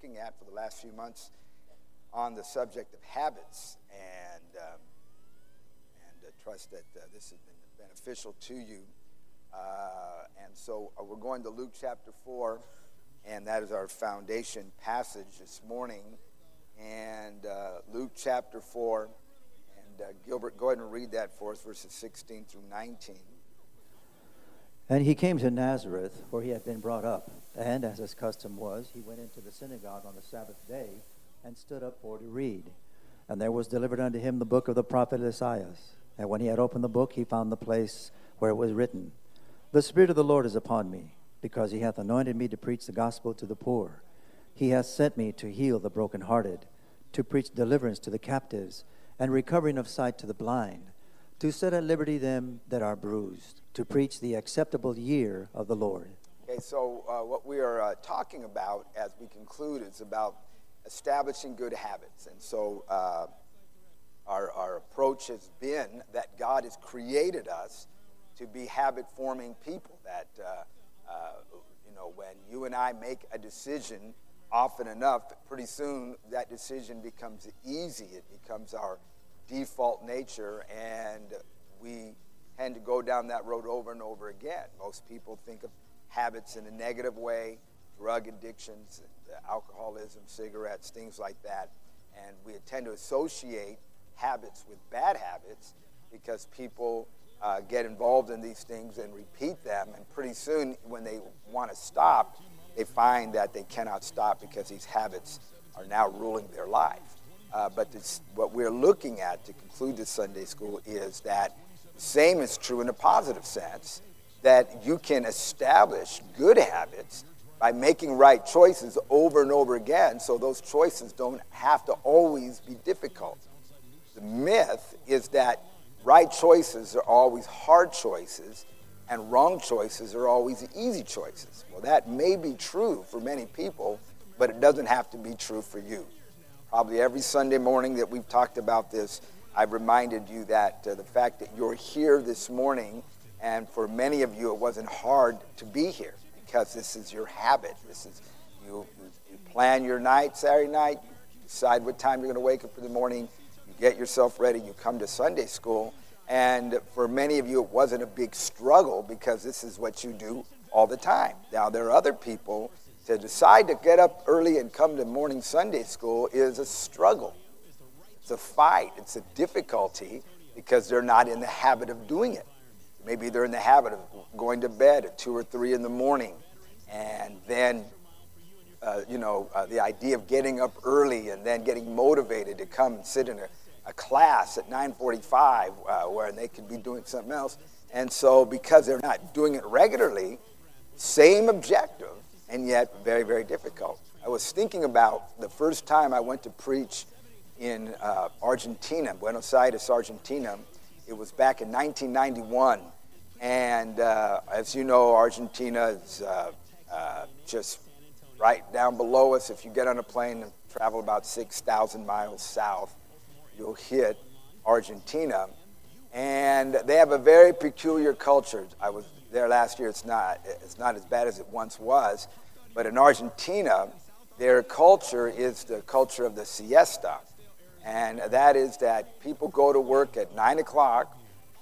looking at for the last few months on the subject of habits, and um, and uh, trust that uh, this has been beneficial to you. Uh, and so uh, we're going to Luke chapter four, and that is our foundation passage this morning. And uh, Luke chapter four, and Gilbert, go ahead and read that for us, verses 16 through 19. And he came to Nazareth, where he had been brought up. And as his custom was, he went into the synagogue on the Sabbath day and stood up for to read. And there was delivered unto him the book of the prophet Isaiah. And when he had opened the book, he found the place where it was written, The Spirit of the Lord is upon me, because he hath anointed me to preach the gospel to the poor. He hath sent me to heal the brokenhearted, to preach deliverance to the captives, and recovering of sight to the blind, to set at liberty them that are bruised, to preach the acceptable year of the Lord. Okay, so uh, what we are uh, talking about as we conclude is about establishing good habits. And so uh, our, our approach has been that God has created us to be habit forming people. That, uh, uh, you know, when you and I make a decision often enough, pretty soon that decision becomes easy. It becomes our default nature, and we tend to go down that road over and over again. Most people think of habits in a negative way, drug addictions, alcoholism, cigarettes, things like that. And we tend to associate habits with bad habits because people uh, get involved in these things and repeat them. And pretty soon, when they want to stop, they find that they cannot stop because these habits are now ruling their life. Uh, but this, what we're looking at to conclude this Sunday school is that same is true in a positive sense that you can establish good habits by making right choices over and over again so those choices don't have to always be difficult. The myth is that right choices are always hard choices and wrong choices are always easy choices. Well, that may be true for many people, but it doesn't have to be true for you. Probably every Sunday morning that we've talked about this, I've reminded you that uh, the fact that you're here this morning and for many of you, it wasn't hard to be here because this is your habit. This is you, you plan your night, Saturday night, you decide what time you're going to wake up in the morning, you get yourself ready, you come to Sunday school. And for many of you, it wasn't a big struggle because this is what you do all the time. Now, there are other people to decide to get up early and come to morning Sunday school is a struggle. It's a fight, it's a difficulty because they're not in the habit of doing it. Maybe they're in the habit of going to bed at 2 or 3 in the morning. And then, uh, you know, uh, the idea of getting up early and then getting motivated to come and sit in a, a class at 9.45 uh, where they could be doing something else. And so because they're not doing it regularly, same objective, and yet very, very difficult. I was thinking about the first time I went to preach in uh, Argentina, Buenos Aires, Argentina. It was back in 1991. And uh, as you know, Argentina is uh, uh, just right down below us. If you get on a plane and travel about 6,000 miles south, you'll hit Argentina. And they have a very peculiar culture. I was there last year. It's not, it's not as bad as it once was. But in Argentina, their culture is the culture of the siesta. And that is that people go to work at 9 o'clock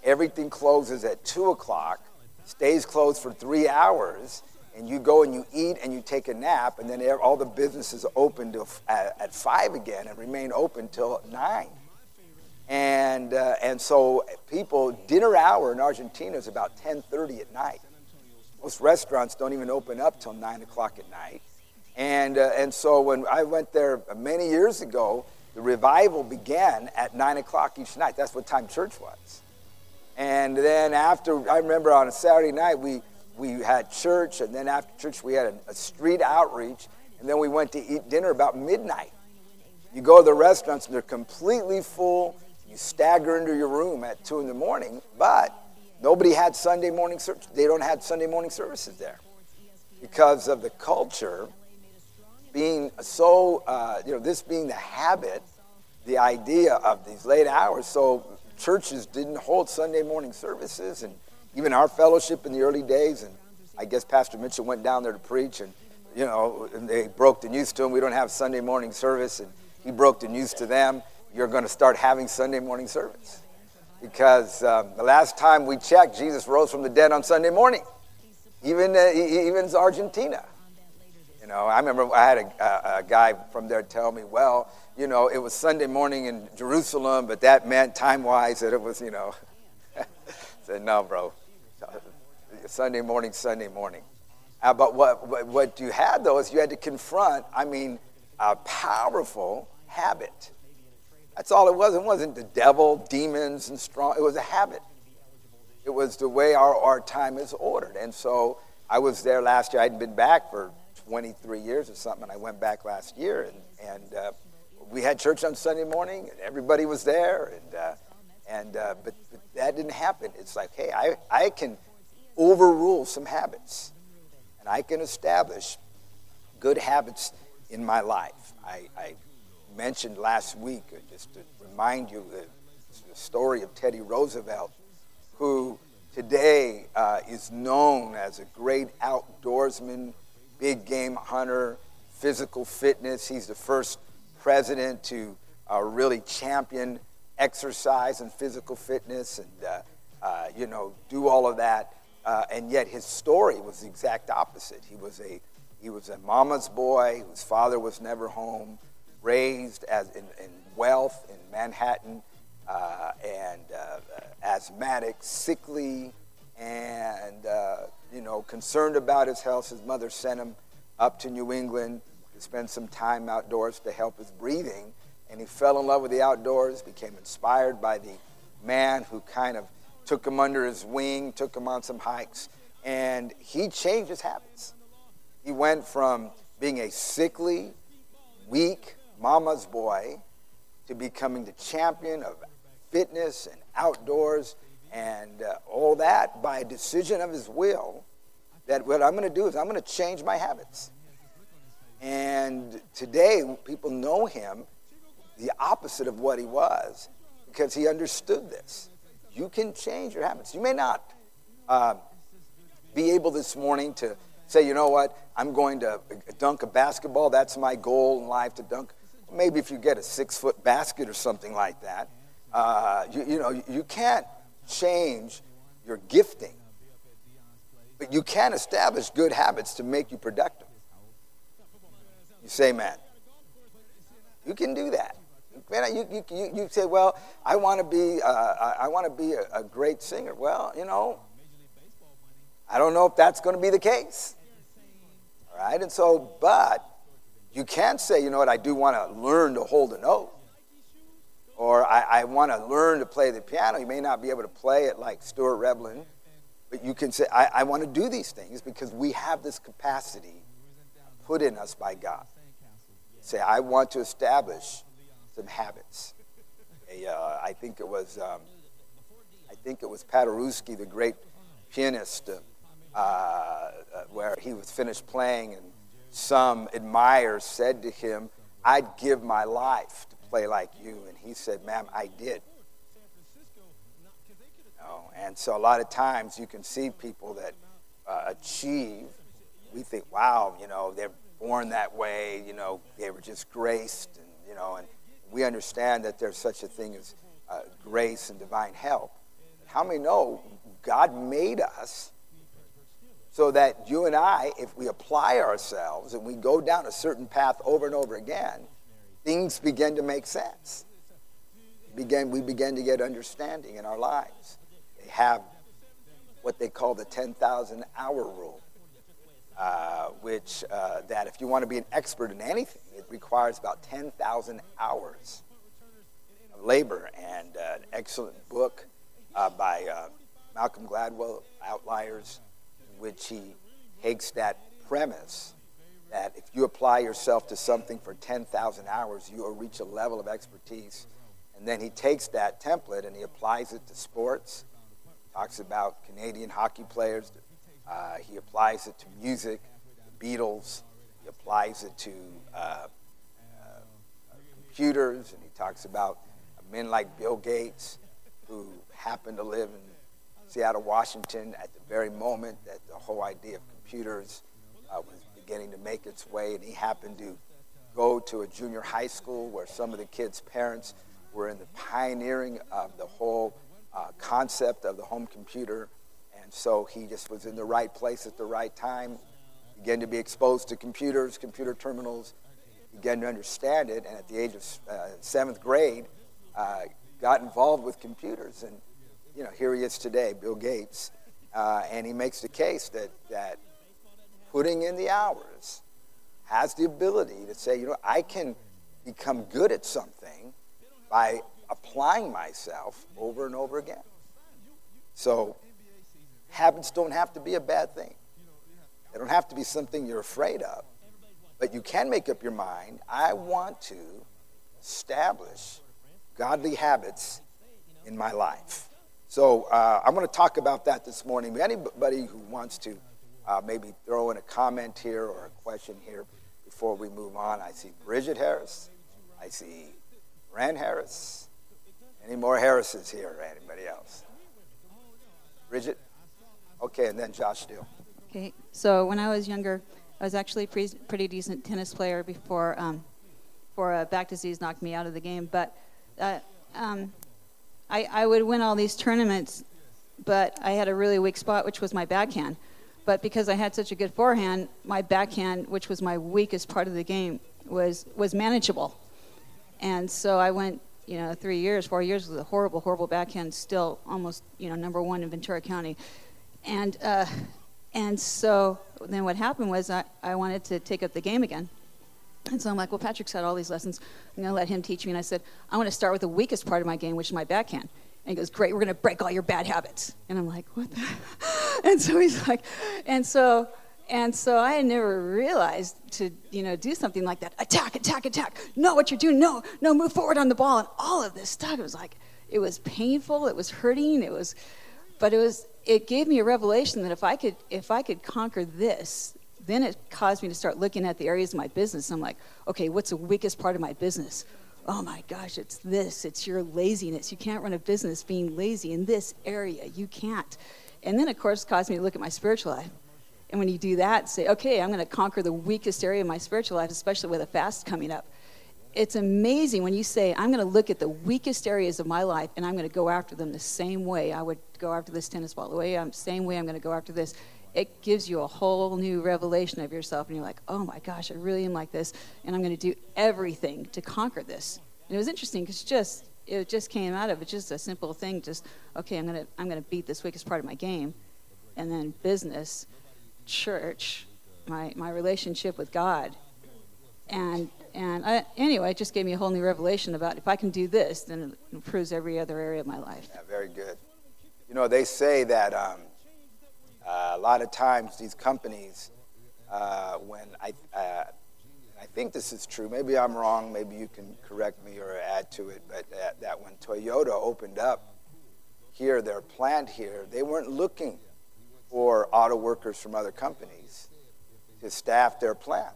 everything closes at 2 o'clock, stays closed for three hours, and you go and you eat and you take a nap, and then all the businesses open to, at, at 5 again and remain open till 9. And, uh, and so people, dinner hour in Argentina is about 10.30 at night. Most restaurants don't even open up till 9 o'clock at night. And, uh, and so when I went there many years ago, the revival began at 9 o'clock each night. That's what time church was. And then after, I remember on a Saturday night, we, we had church, and then after church, we had a, a street outreach, and then we went to eat dinner about midnight. You go to the restaurants, and they're completely full. You stagger into your room at 2 in the morning, but nobody had Sunday morning service. They don't have Sunday morning services there because of the culture being so, uh, you know, this being the habit, the idea of these late hours. So churches didn't hold Sunday morning services, and even our fellowship in the early days, and I guess Pastor Mitchell went down there to preach, and you know, and they broke the news to him. We don't have Sunday morning service, and he broke the news to them. You're going to start having Sunday morning service because um, the last time we checked, Jesus rose from the dead on Sunday morning, even uh, even Argentina. You know, I remember I had a, a, guy from there tell me, well, you know, it was Sunday morning in Jerusalem, but that meant time wise that it was, you know. Said, no, bro. Sunday morning, Sunday morning. Uh, but what, what, what you had, though, is you had to confront, I mean, a powerful habit. That's all it was. It wasn't the devil, demons, and strong. It was a habit. It was the way our, our time is ordered. And so I was there last year. I hadn't been back for 23 years or something, and I went back last year. And, and uh, we had church on Sunday morning, and everybody was there. And, uh, and, uh, but, but that didn't happen. It's like, hey, I, I can overrule some habits, and I can establish good habits in my life. I, I mentioned last week, uh, just to remind you, the, the story of Teddy Roosevelt, who today uh, is known as a great outdoorsman, big game hunter, physical fitness. He's the first president to uh, really champion exercise and physical fitness and, uh, uh, you know, do all of that. Uh, and yet his story was the exact opposite. He was a, he was a mama's boy whose father was never home, raised as in, in wealth in Manhattan, uh, and uh, asthmatic, sickly, and you know, concerned about his health. His mother sent him up to New England to spend some time outdoors to help his breathing. And he fell in love with the outdoors, became inspired by the man who kind of took him under his wing, took him on some hikes, and he changed his habits. He went from being a sickly, weak mama's boy to becoming the champion of fitness and outdoors and uh, all that by a decision of his will that what I'm going to do is I'm going to change my habits. And today, people know him the opposite of what he was because he understood this. You can change your habits. You may not uh, be able this morning to say, you know what, I'm going to dunk a basketball. That's my goal in life to dunk. Maybe if you get a six foot basket or something like that, uh, you, you know, you can't change your gifting. But you can establish good habits to make you productive. You say, man, you can do that. Man, you, you, you say, well, I want to be, uh, I want to be a, a great singer. Well, you know, I don't know if that's going to be the case. All right, and so, but you can say, you know what, I do want to learn to hold a note. Or I, I want to learn to play the piano. You may not be able to play it like Stuart Revlin, but you can say, I, I want to do these things because we have this capacity put in us by God. Say, I want to establish some habits. A, uh, I think it was, um, I think it was Paderewski, the great pianist, uh, uh, where he was finished playing, and some admirers said to him, "I'd give my life to play like you," and he said, "Ma'am, I did." know, and so a lot of times you can see people that uh, achieve. We think, wow, you know, they're born that way. You know, they were just graced, and you know, and we understand that there's such a thing as uh, grace and divine help. How many know God made us so that you and I, if we apply ourselves and we go down a certain path over and over again, things begin to make sense. Begin, we begin to get understanding in our lives. They have what they call the 10,000 hour rule, uh, which uh, that if you want to be an expert in anything, it requires about 10,000 hours of labor. And uh, an excellent book uh, by uh, Malcolm Gladwell, Outliers, which he takes that premise that if you apply yourself to something for 10,000 hours, you will reach a level of expertise. And then he takes that template and he applies it to sports talks about Canadian hockey players. Uh, he applies it to music, the Beatles. He applies it to uh, uh, computers, and he talks about men like Bill Gates, who happened to live in Seattle, Washington, at the very moment that the whole idea of computers uh, was beginning to make its way, and he happened to go to a junior high school where some of the kids' parents were in the pioneering of the whole uh, concept of the home computer. And so he just was in the right place at the right time, began to be exposed to computers, computer terminals, began to understand it, and at the age of uh, seventh grade, uh, got involved with computers. And, you know, here he is today, Bill Gates. Uh, and he makes the case that, that putting in the hours has the ability to say, you know, I can become good at something by applying myself over and over again. So, habits don't have to be a bad thing. They don't have to be something you're afraid of. But you can make up your mind I want to establish godly habits in my life. So uh, I'm going to talk about that this morning. Anybody who wants to uh, maybe throw in a comment here or a question here before we move on, I see Bridget Harris. I see Rand Harris. Any more Harrises here anybody else? Bridget? Okay, and then Josh Steele. Okay, so when I was younger, I was actually a pretty, pretty decent tennis player before, um, before uh, back disease knocked me out of the game. But uh, um, I, I would win all these tournaments, but I had a really weak spot, which was my backhand. But because I had such a good forehand, my backhand, which was my weakest part of the game, was was manageable. And so I went, you know, three years, four years with a horrible, horrible backhand, still almost, you know, number one in Ventura County. And uh, and so then what happened was I, I wanted to take up the game again. And so I'm like, well, Patrick's had all these lessons. I'm going to let him teach me. And I said, I want to start with the weakest part of my game, which is my backhand. And he goes, great, we're going to break all your bad habits. And I'm like, what the? and so he's like, and so, and so I had never realized to, you know, do something like that. Attack, attack, attack. Know what you're doing. No, no, move forward on the ball. And all of this stuff. It was like, it was painful. It was hurting. It was, but it was, it gave me a revelation that if I could, if I could conquer this, then it caused me to start looking at the areas of my business. I'm like, okay, what's the weakest part of my business? Oh my gosh, it's this. It's your laziness. You can't run a business being lazy in this area. You can't. And then, of course, caused me to look at my spiritual life. And when you do that, say, okay, I'm going to conquer the weakest area of my spiritual life, especially with a fast coming up. It's amazing when you say, I'm going to look at the weakest areas of my life and I'm going to go after them the same way I would go after this tennis ball, the way I'm, same way I'm going to go after this it gives you a whole new revelation of yourself, and you're like, oh my gosh, I really am like this, and I'm going to do everything to conquer this. And it was interesting because just it just came out of it, just a simple thing, just okay, I'm going to I'm going to beat this weakest part of my game, and then business, church, my my relationship with God, and and I, anyway, it just gave me a whole new revelation about if I can do this, then it improves every other area of my life. Yeah, very good. You know, they say that. Um, uh, a lot of times, these companies, uh, when I, uh, I think this is true, maybe I'm wrong, maybe you can correct me or add to it, but that, that when Toyota opened up here, their plant here, they weren't looking for auto workers from other companies to staff their plant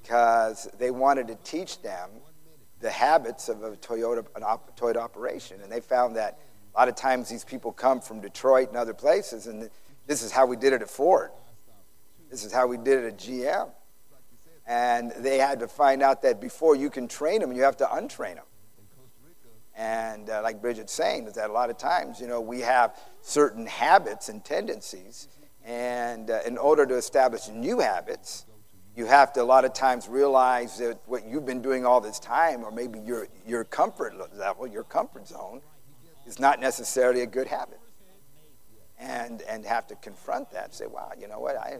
because they wanted to teach them the habits of a Toyota, an op, Toyota operation. And they found that a lot of times these people come from Detroit and other places, and this is how we did it at Ford. This is how we did it at GM. And they had to find out that before you can train them, you have to untrain them. And uh, like Bridget's saying, is that a lot of times, you know, we have certain habits and tendencies. And uh, in order to establish new habits, you have to a lot of times realize that what you've been doing all this time, or maybe your, your comfort level, your comfort zone, is not necessarily a good habit and and have to confront that. Say, wow, you know what? I,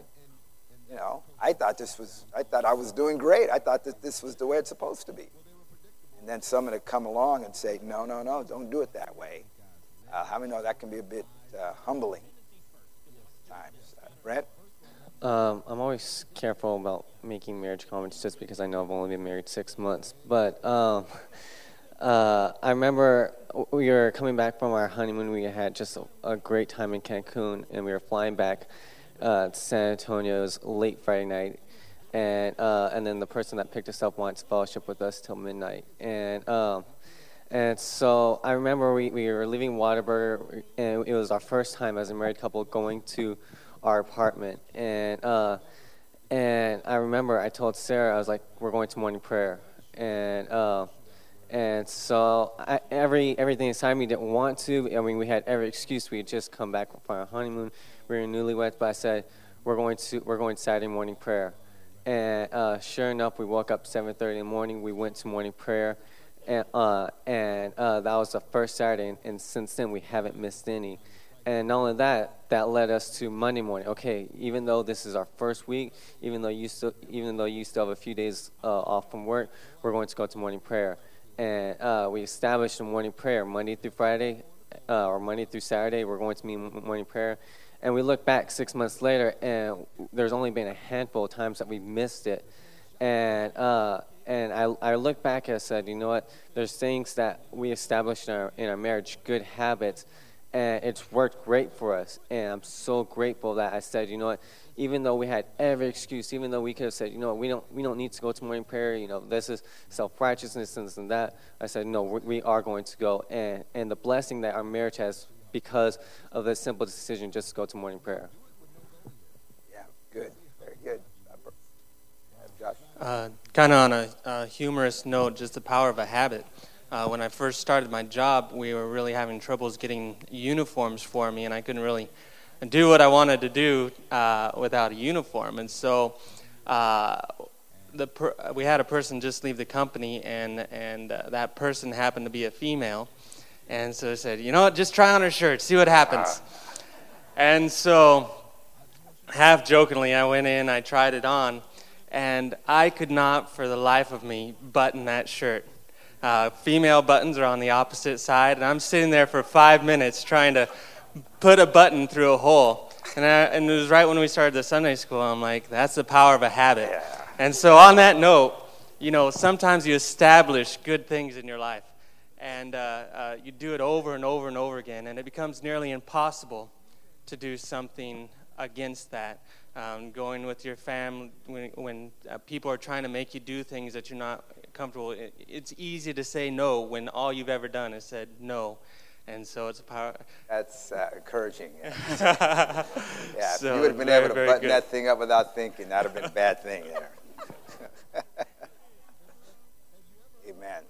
you know, I thought this was. I thought I was doing great. I thought that this was the way it's supposed to be. And then someone would come along and say, no, no, no, don't do it that way. Uh, how many know that can be a bit uh, humbling times? Uh, Brent. Um, I'm always careful about making marriage comments just because I know I've only been married six months. But um, uh, I remember we were coming back from our honeymoon. We had just a, a great time in Cancun, and we were flying back uh, to San Antonio's late Friday night, and uh, and then the person that picked us up wanted fellowship with us till midnight, and um, and so I remember we, we were leaving Whataburger, and it was our first time as a married couple going to our apartment, and uh, And I remember I told Sarah, I was like, we're going to morning prayer. And, uh, and so I, every everything inside me didn't want to. I mean, we had every excuse. We had just come back from our honeymoon. We were newlyweds, but I said, we're going to we're going Saturday morning prayer. And uh, sure enough, we woke up 7:30 in the morning. We went to morning prayer, and uh, and uh, that was the first Saturday. And, and since then, we haven't missed any. And not only that, that led us to Monday morning. Okay, even though this is our first week, even though you still, even though you still have a few days uh, off from work, we're going to go to morning prayer. And uh, we established a morning prayer Monday through Friday, uh, or Monday through Saturday. We're going to meet morning prayer. And we look back six months later, and there's only been a handful of times that we've missed it. And uh, and I, I look back and I said, you know what? There's things that we established in our, in our marriage, good habits and it's worked great for us. And I'm so grateful that I said, you know what, even though we had every excuse, even though we could have said, you know we don't we don't need to go to morning prayer, you know, this is self righteousness and this and that. I said, no, we are going to go, and and the blessing that our marriage has because of this simple decision just to go to morning prayer. Yeah, good, very good. Josh. Uh, kind of on a, a humorous note, just the power of a habit. Uh, when I first started my job, we were really having troubles getting uniforms for me, and I couldn't really do what I wanted to do uh, without a uniform. And so uh, the per- we had a person just leave the company, and, and uh, that person happened to be a female. And so I said, you know what, just try on her shirt, see what happens. And so, half jokingly, I went in, I tried it on, and I could not, for the life of me, button that shirt. Uh, female buttons are on the opposite side, and I'm sitting there for five minutes trying to put a button through a hole. And, I, and it was right when we started the Sunday school. I'm like, that's the power of a habit. Yeah. And so, on that note, you know, sometimes you establish good things in your life, and uh, uh, you do it over and over and over again, and it becomes nearly impossible to do something against that. Um, going with your family when, when uh, people are trying to make you do things that you're not comfortable. It, it's easy to say no when all you've ever done is said no. And so it's a power. That's uh, encouraging. Yeah, yeah So, if you would have been very, able to button good. that thing up without thinking, that would have been a bad thing there. Amen.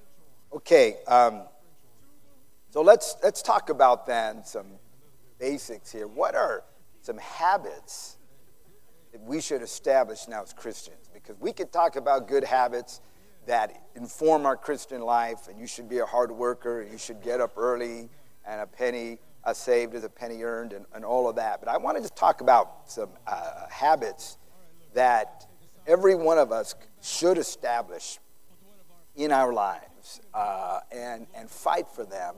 Okay, um, so let's let's talk about then some basics here. What are some habits that we should establish now as Christians? Because we could talk about good habits that inform our Christian life, and you should be a hard worker, and you should get up early, and a penny saved is a penny earned, and, and all of that. But I want to just talk about some uh, habits that every one of us should establish in our lives uh, and, and fight for them.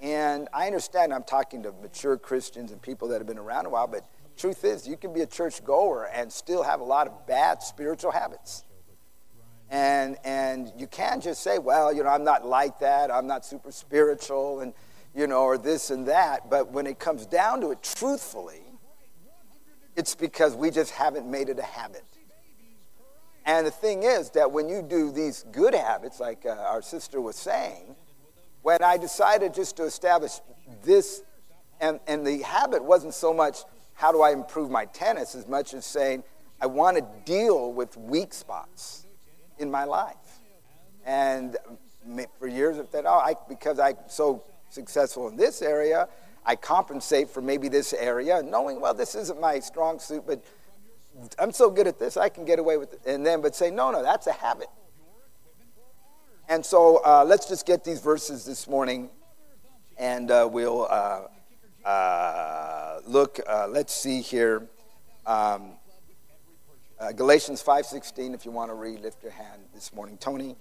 And I understand I'm talking to mature Christians and people that have been around a while, but truth is, you can be a church goer and still have a lot of bad spiritual habits. And, and you can't just say, well, you know, I'm not like that, I'm not super spiritual, and, you know, or this and that. But when it comes down to it, truthfully, it's because we just haven't made it a habit. And the thing is that when you do these good habits, like uh, our sister was saying, when I decided just to establish this, and, and the habit wasn't so much how do I improve my tennis as much as saying I want to deal with weak spots in my life. And for years, I thought, oh, I, because I'm so successful in this area, I compensate for maybe this area, knowing, well, this isn't my strong suit, but I'm so good at this, I can get away with it. And then, but say, no, no, that's a habit. And so uh, let's just get these verses this morning, and uh, we'll uh, uh look. Uh, let's see here. Um, uh, Galatians 5.16, if you want to read, lift your hand this morning. Tony,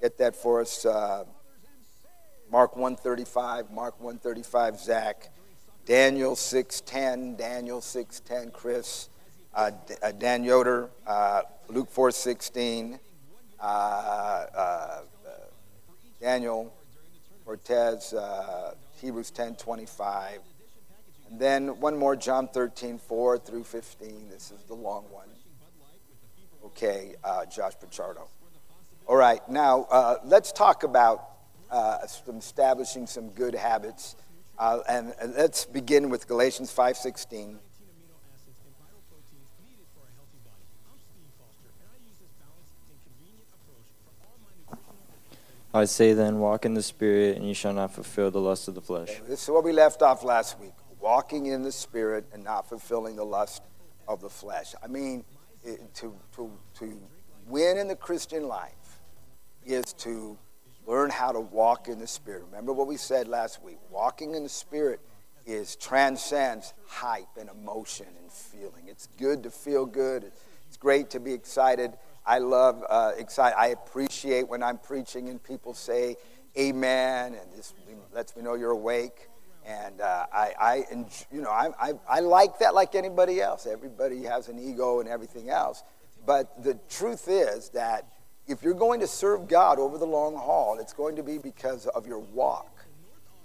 get that for us. Mark 135, Mark 135, Zach. Daniel 6.10, Daniel 6.10, Chris. Uh, D- uh, Dan Yoder, uh, Luke 4.16, uh, uh, Daniel Cortez, uh, Hebrews 10.25, and then one more, John 13.4 through 15. This is the long one. Okay, Josh Pichardo. All right, now let's talk about uh, some establishing some good habits. Uh, and, let's begin with Galatians 5:16. I say then, walk in the Spirit, and you shall not fulfill the lust of the flesh. Okay, this is what we left off last week walking in the Spirit and not fulfilling the lust of the flesh. I mean, it, to, to, to win in the Christian life is to learn how to walk in the Spirit. Remember what we said last week? Walking in the Spirit is transcends hype and emotion and feeling. It's good to feel good. It's great to be excited. I love uh, excited. I appreciate when I'm preaching and people say amen and this lets me know you're awake. And uh, I, I, you know, I, I, I like that like anybody else. Everybody has an ego and everything else. But the truth is that if you're going to serve God over the long haul, it's going to be because of your walk.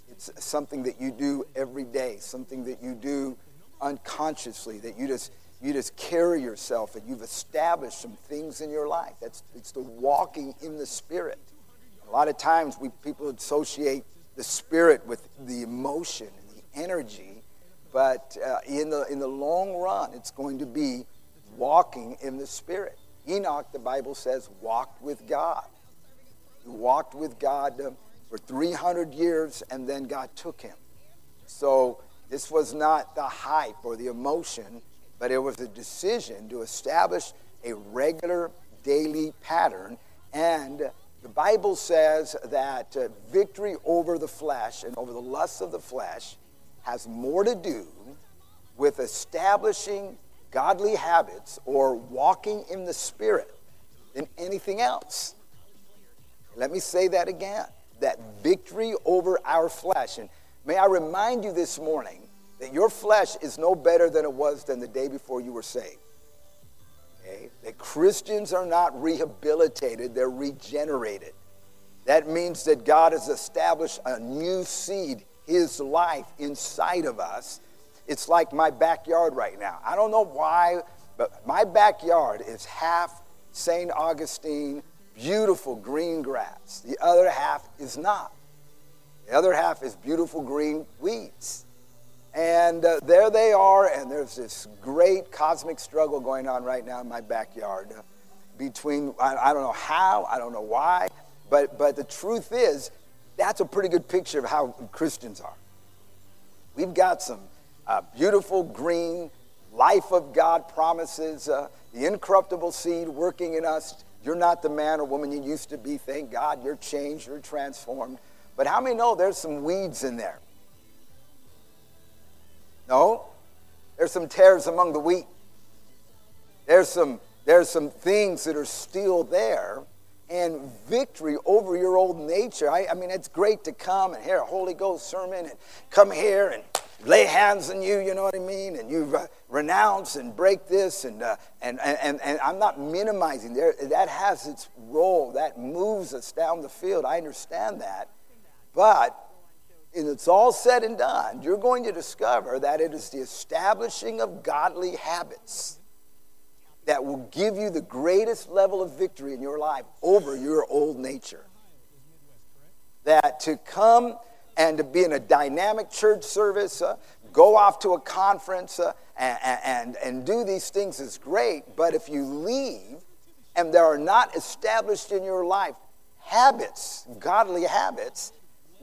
It's something that you do every day, something that you do unconsciously, that you just you just carry yourself and you've established some things in your life. That's it's the walking in the spirit. A lot of times we people associate the spirit with the emotion and the energy, but uh, in the in the long run, it's going to be walking in the spirit. Enoch, the Bible says, walked with God. He walked with God uh, for 300 years, and then God took him. So this was not the hype or the emotion, but it was a decision to establish a regular daily pattern. And the Bible says that uh, victory over the flesh and over the lusts of the flesh has more to do with establishing godly habits or walking in the Spirit than anything else. Let me say that again that victory over our flesh. And may I remind you this morning that your flesh is no better than it was than the day before you were saved. Okay? That Christians are not rehabilitated, they're regenerated. That means that God has established a new seed, His life inside of us it's like my backyard right now. I don't know why, but my backyard is half St. Augustine, beautiful green grass. The other half is not. The other half is beautiful green weeds. And uh, there they are, and there's this great cosmic struggle going on right now in my backyard uh, between, I, I don't know how, I don't know why, but, but the truth is, that's a pretty good picture of how Christians are. We've got some uh, beautiful green life of God promises, uh, the incorruptible seed working in us. You're not the man or woman you used to be. Thank God you're changed, you're transformed. But how many know there's some weeds in there? No? There's some tares among the wheat. There's some, there's some things that are still there. And victory over your old nature. I, I mean, it's great to come and hear a Holy Ghost sermon and come here and lay hands on you, you know what I mean? And you uh, renounce and break this. And, uh, and, and, and I'm not minimizing there. That has its role. That moves us down the field. I understand that. But when it's all said and done, you're going to discover that it is the establishing of godly habits that will give you the greatest level of victory in your life over your old nature. That to come and to be in a dynamic church service, uh, go off to a conference uh, and, and, and do these things is great. But if you leave and there are not established in your life habits, godly habits,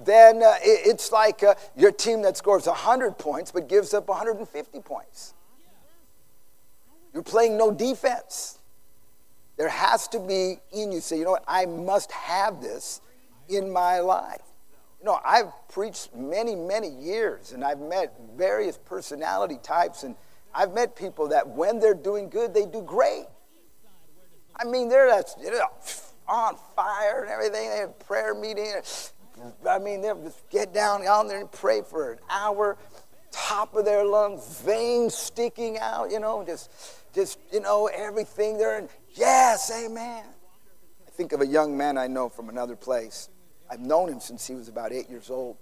then uh, it, it's like uh, your team that scores 100 points but gives up 150 points. You're playing no defense. There has to be in you, say, you know what, I must have this in my life. Know, I've preached many, many years, and I've met various personality types, and I've met people that when they're doing good, they do great. I mean, they're that's you know, on fire and everything. They have prayer meeting. I mean, they'll just get down on there and pray for an hour, top of their lungs, veins sticking out, you know, just, just you know, everything there. And yes, amen. I think of a young man I know from another place I've known him since he was about eight years old.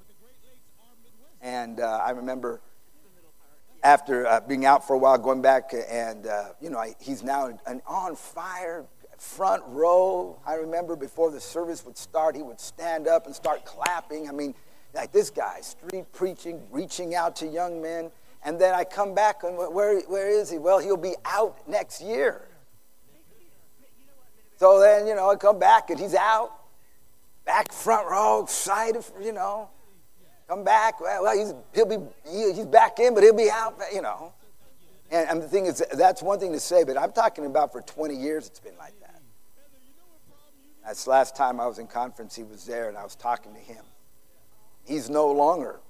And uh, I remember after uh, being out for a while, going back, and, uh, you know, I, he's now an on fire front row. I remember before the service would start, he would stand up and start clapping. I mean, like this guy, street preaching, reaching out to young men. And then I come back, and where, where is he? Well, he'll be out next year. So then, you know, I come back, and he's out. Back front row, excited, for, you know. Come back. Well, he's, he'll be, he's back in, but he'll be out, you know. And, and the thing is, that's one thing to say, but I'm talking about for 20 years it's been like that. That's last time I was in conference, he was there, and I was talking to him. He's no longer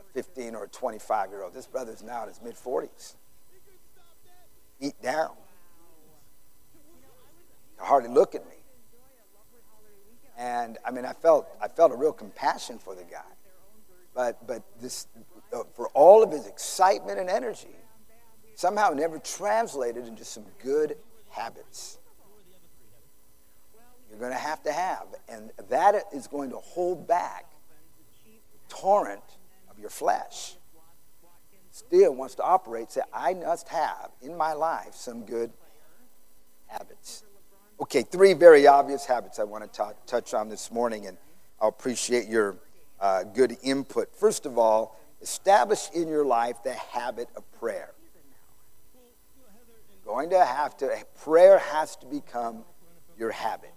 a 15 or 25 year old. This brother's now in his mid 40s. Eat down. Can hardly look at me. And I mean, I felt, I felt a real compassion for the guy. But, but this, uh, for all of his excitement and energy, somehow never translated into some good habits. You're going to have to have. And that is going to hold back the torrent of your flesh. Still wants to operate, say, I must have in my life some good habits. Okay, three very obvious habits I want to touch on this morning, and I'll appreciate your uh, good input. First of all, establish in your life the habit of prayer. Going to have to, prayer has to become your habit.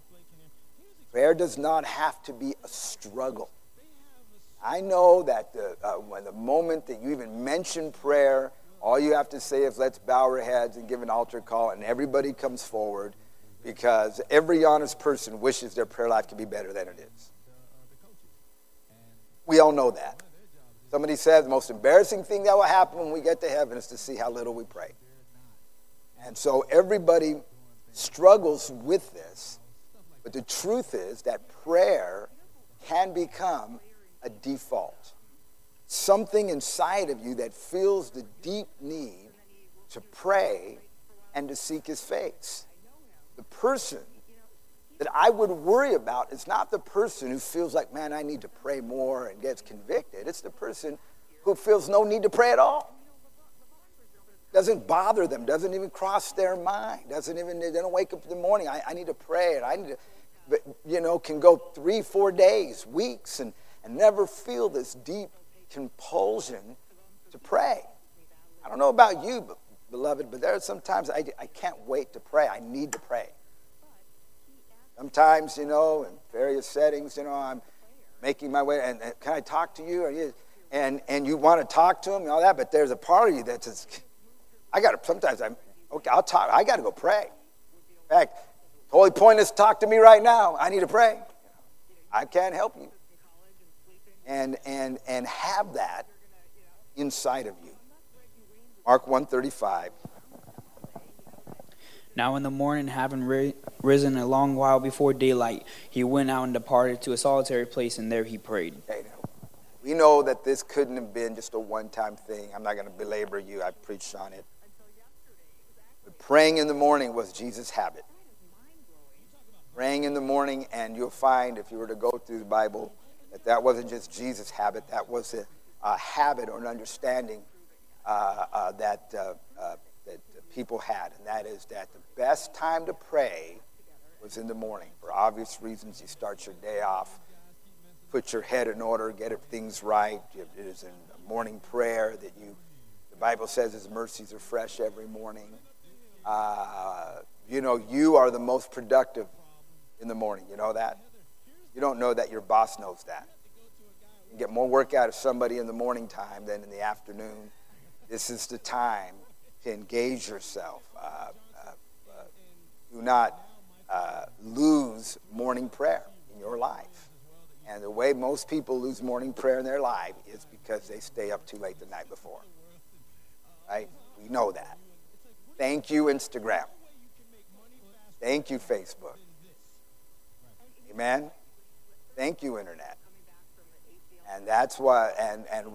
Prayer does not have to be a struggle. I know that the, uh, when the moment that you even mention prayer, all you have to say is, let's bow our heads and give an altar call, and everybody comes forward because every honest person wishes their prayer life could be better than it is. We all know that. Somebody said the most embarrassing thing that will happen when we get to heaven is to see how little we pray. And so everybody struggles with this. But the truth is that prayer can become a default. Something inside of you that feels the deep need to pray and to seek his face. The person that I would worry about is not the person who feels like, man, I need to pray more and gets convicted. It's the person who feels no need to pray at all. Doesn't bother them, doesn't even cross their mind, doesn't even, they don't wake up in the morning, I, I need to pray, and I need to, but, you know, can go three, four days, weeks, and, and never feel this deep compulsion to pray. I don't know about you, but beloved, but there are sometimes I, I can't wait to pray. I need to pray. Sometimes, you know, in various settings, you know, I'm making my way, and, and can I talk to you? And, and you want to talk to him and all that, but there's a part of you that says, I got to, sometimes I'm, okay, I'll talk, I got to go pray. In fact, totally pointless to talk to me right now. I need to pray. I can't help you. And, and, and have that inside of you. Mark 135. Now in the morning, having risen a long while before daylight, he went out and departed to a solitary place, and there he prayed. Okay, we know that this couldn't have been just a one time thing. I'm not going to belabor you, I preached on it. But praying in the morning was Jesus' habit. Praying in the morning, and you'll find if you were to go through the Bible, that that wasn't just Jesus' habit, that was a, a habit or an understanding that, uh, that people had, and that is that the best time to pray was in the morning. For obvious reasons, you start your day off, put your head in order, get things right. It is in morning prayer that you, the Bible says his mercies are fresh every morning. Uh, you know, you are the most productive in the morning. You know that? You don't know that your boss knows that. You get more work out of somebody in the morning time than in the afternoon this is the time to engage yourself. Uh, uh, uh, do not uh, lose morning prayer in your life. And the way most people lose morning prayer in their life is because they stay up too late the night before. Right? We know that. Thank you, Instagram. Thank you, Facebook. Amen? Thank you, Internet. And that's why, and, and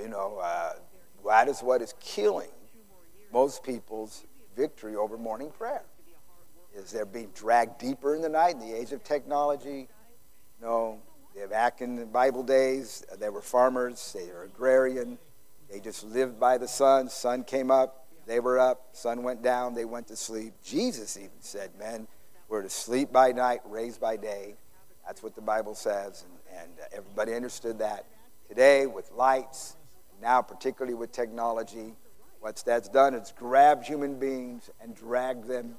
you know, uh, that is what is killing most people's victory over morning prayer. Is they're being dragged deeper in the night in the age of technology. No, back in the Bible days. Uh, they were farmers. They were agrarian. They just lived by the sun. Sun came up. They were up. Sun went down. They went to sleep. Jesus even said, "Men were to sleep by night, raised by day." That's what the Bible says, and, and uh, everybody understood that. Today, with lights, now, particularly with technology, what that's done is grabbed human beings and dragged them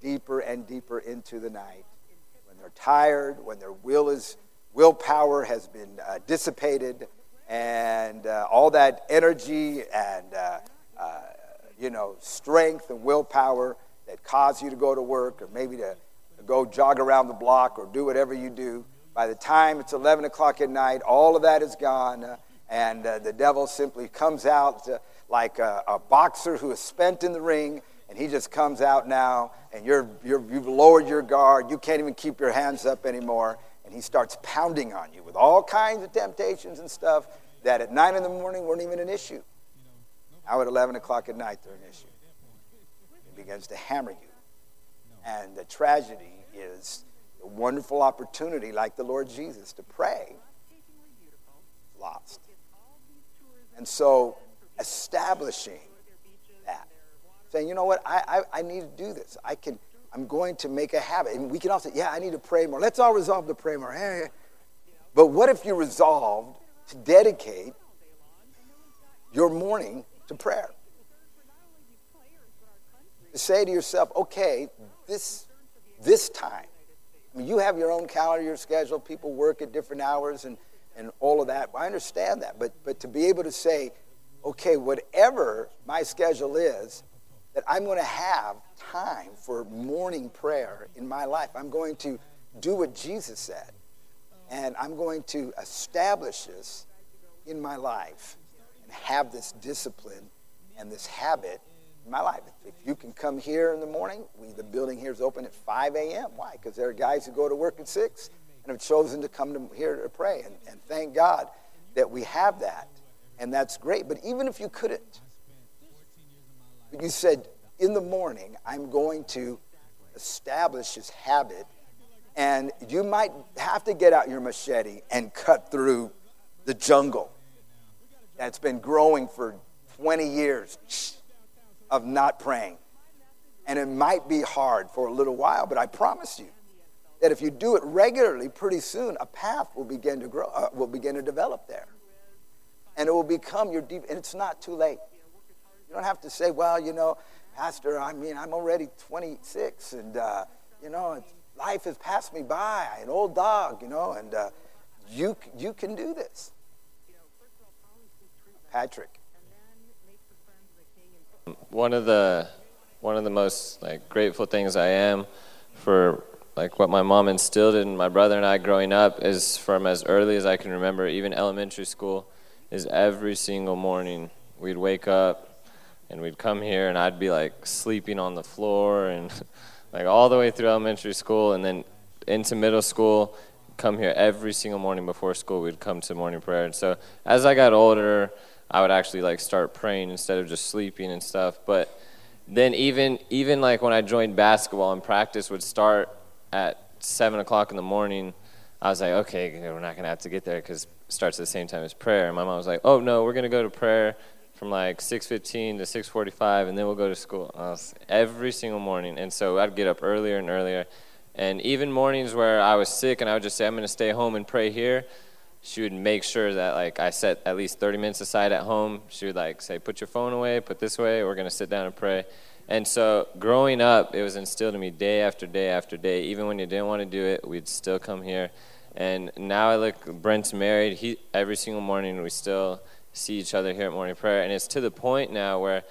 deeper and deeper into the night. when they're tired, when their will is, willpower has been uh, dissipated, and uh, all that energy and uh, uh, you know strength and willpower that cause you to go to work or maybe to go jog around the block or do whatever you do. By the time it's 11 o'clock at night, all of that is gone, and uh, the devil simply comes out uh, like a, a, boxer who is spent in the ring, and he just comes out now, and you're, you're, you've lowered your guard. You can't even keep your hands up anymore, and he starts pounding on you with all kinds of temptations and stuff that at 9 in the morning weren't even an issue. Now at 11 o'clock at night, they're an issue. He begins to hammer you. And the tragedy is a wonderful opportunity, like the Lord Jesus, to pray. Lost. And so establishing that, saying, you know what, I, I, I need to do this. I can, I'm going to make a habit. And we can all say, yeah, I need to pray more. Let's all resolve to pray more. But what if you resolved to dedicate your morning to prayer? To say to yourself, okay, this, this time, I mean, you have your own calendar, your schedule, people work at different hours and, and all of that. I understand that. But, but to be able to say, okay, whatever my schedule is, that I'm going to have time for morning prayer in my life. I'm going to do what Jesus said. And I'm going to establish this in my life and have this discipline and this habit in my life. If you can come here in the morning, we, the building here is open at 5 a.m. Why? Because there are guys who go to work at 6 and have chosen to come to here to pray. And, and thank God that we have that. And that's great. But even if you couldn't, you said, in the morning, I'm going to establish this habit. And you might have to get out your machete and cut through the jungle that's been growing for 20 years of not praying. And it might be hard for a little while, but I promise you that if you do it regularly, pretty soon a path will begin to grow, uh, will begin to develop there. And it will become your deep, and it's not too late. You don't have to say, well, you know, Pastor, I mean, I'm already 26, and, uh, you know, life has passed me by, an old dog, you know, and uh, you, you can do this. Patrick one of the one of the most like grateful things I am for like what my mom instilled in my brother and I growing up is from as early as I can remember, even elementary school, is every single morning we'd wake up and we'd come here and I'd be like sleeping on the floor and like all the way through elementary school and then into middle school come here every single morning before school we'd come to morning prayer and so as i got older I would actually like start praying instead of just sleeping and stuff. But then even even like when I joined basketball and practice would start at seven o'clock in the morning, I was like, okay, we're not gonna have to get there because it starts at the same time as prayer. And my mom was like, oh no, we're gonna go to prayer from like 6:15 to 6:45, and then we'll go to school. Was, every single morning, and so I'd get up earlier and earlier. And even mornings where I was sick, and I would just say, I'm gonna stay home and pray here she would make sure that like I set at least 30 minutes aside at home. She would like say, "Put your phone away, put this away. We're gonna sit down and pray." And so, growing up, it was instilled in me day after day after day. Even when you didn't want to do it, we'd still come here. And now I look, Brent's married. He every single morning we still see each other here at morning prayer, and it's to the point now where,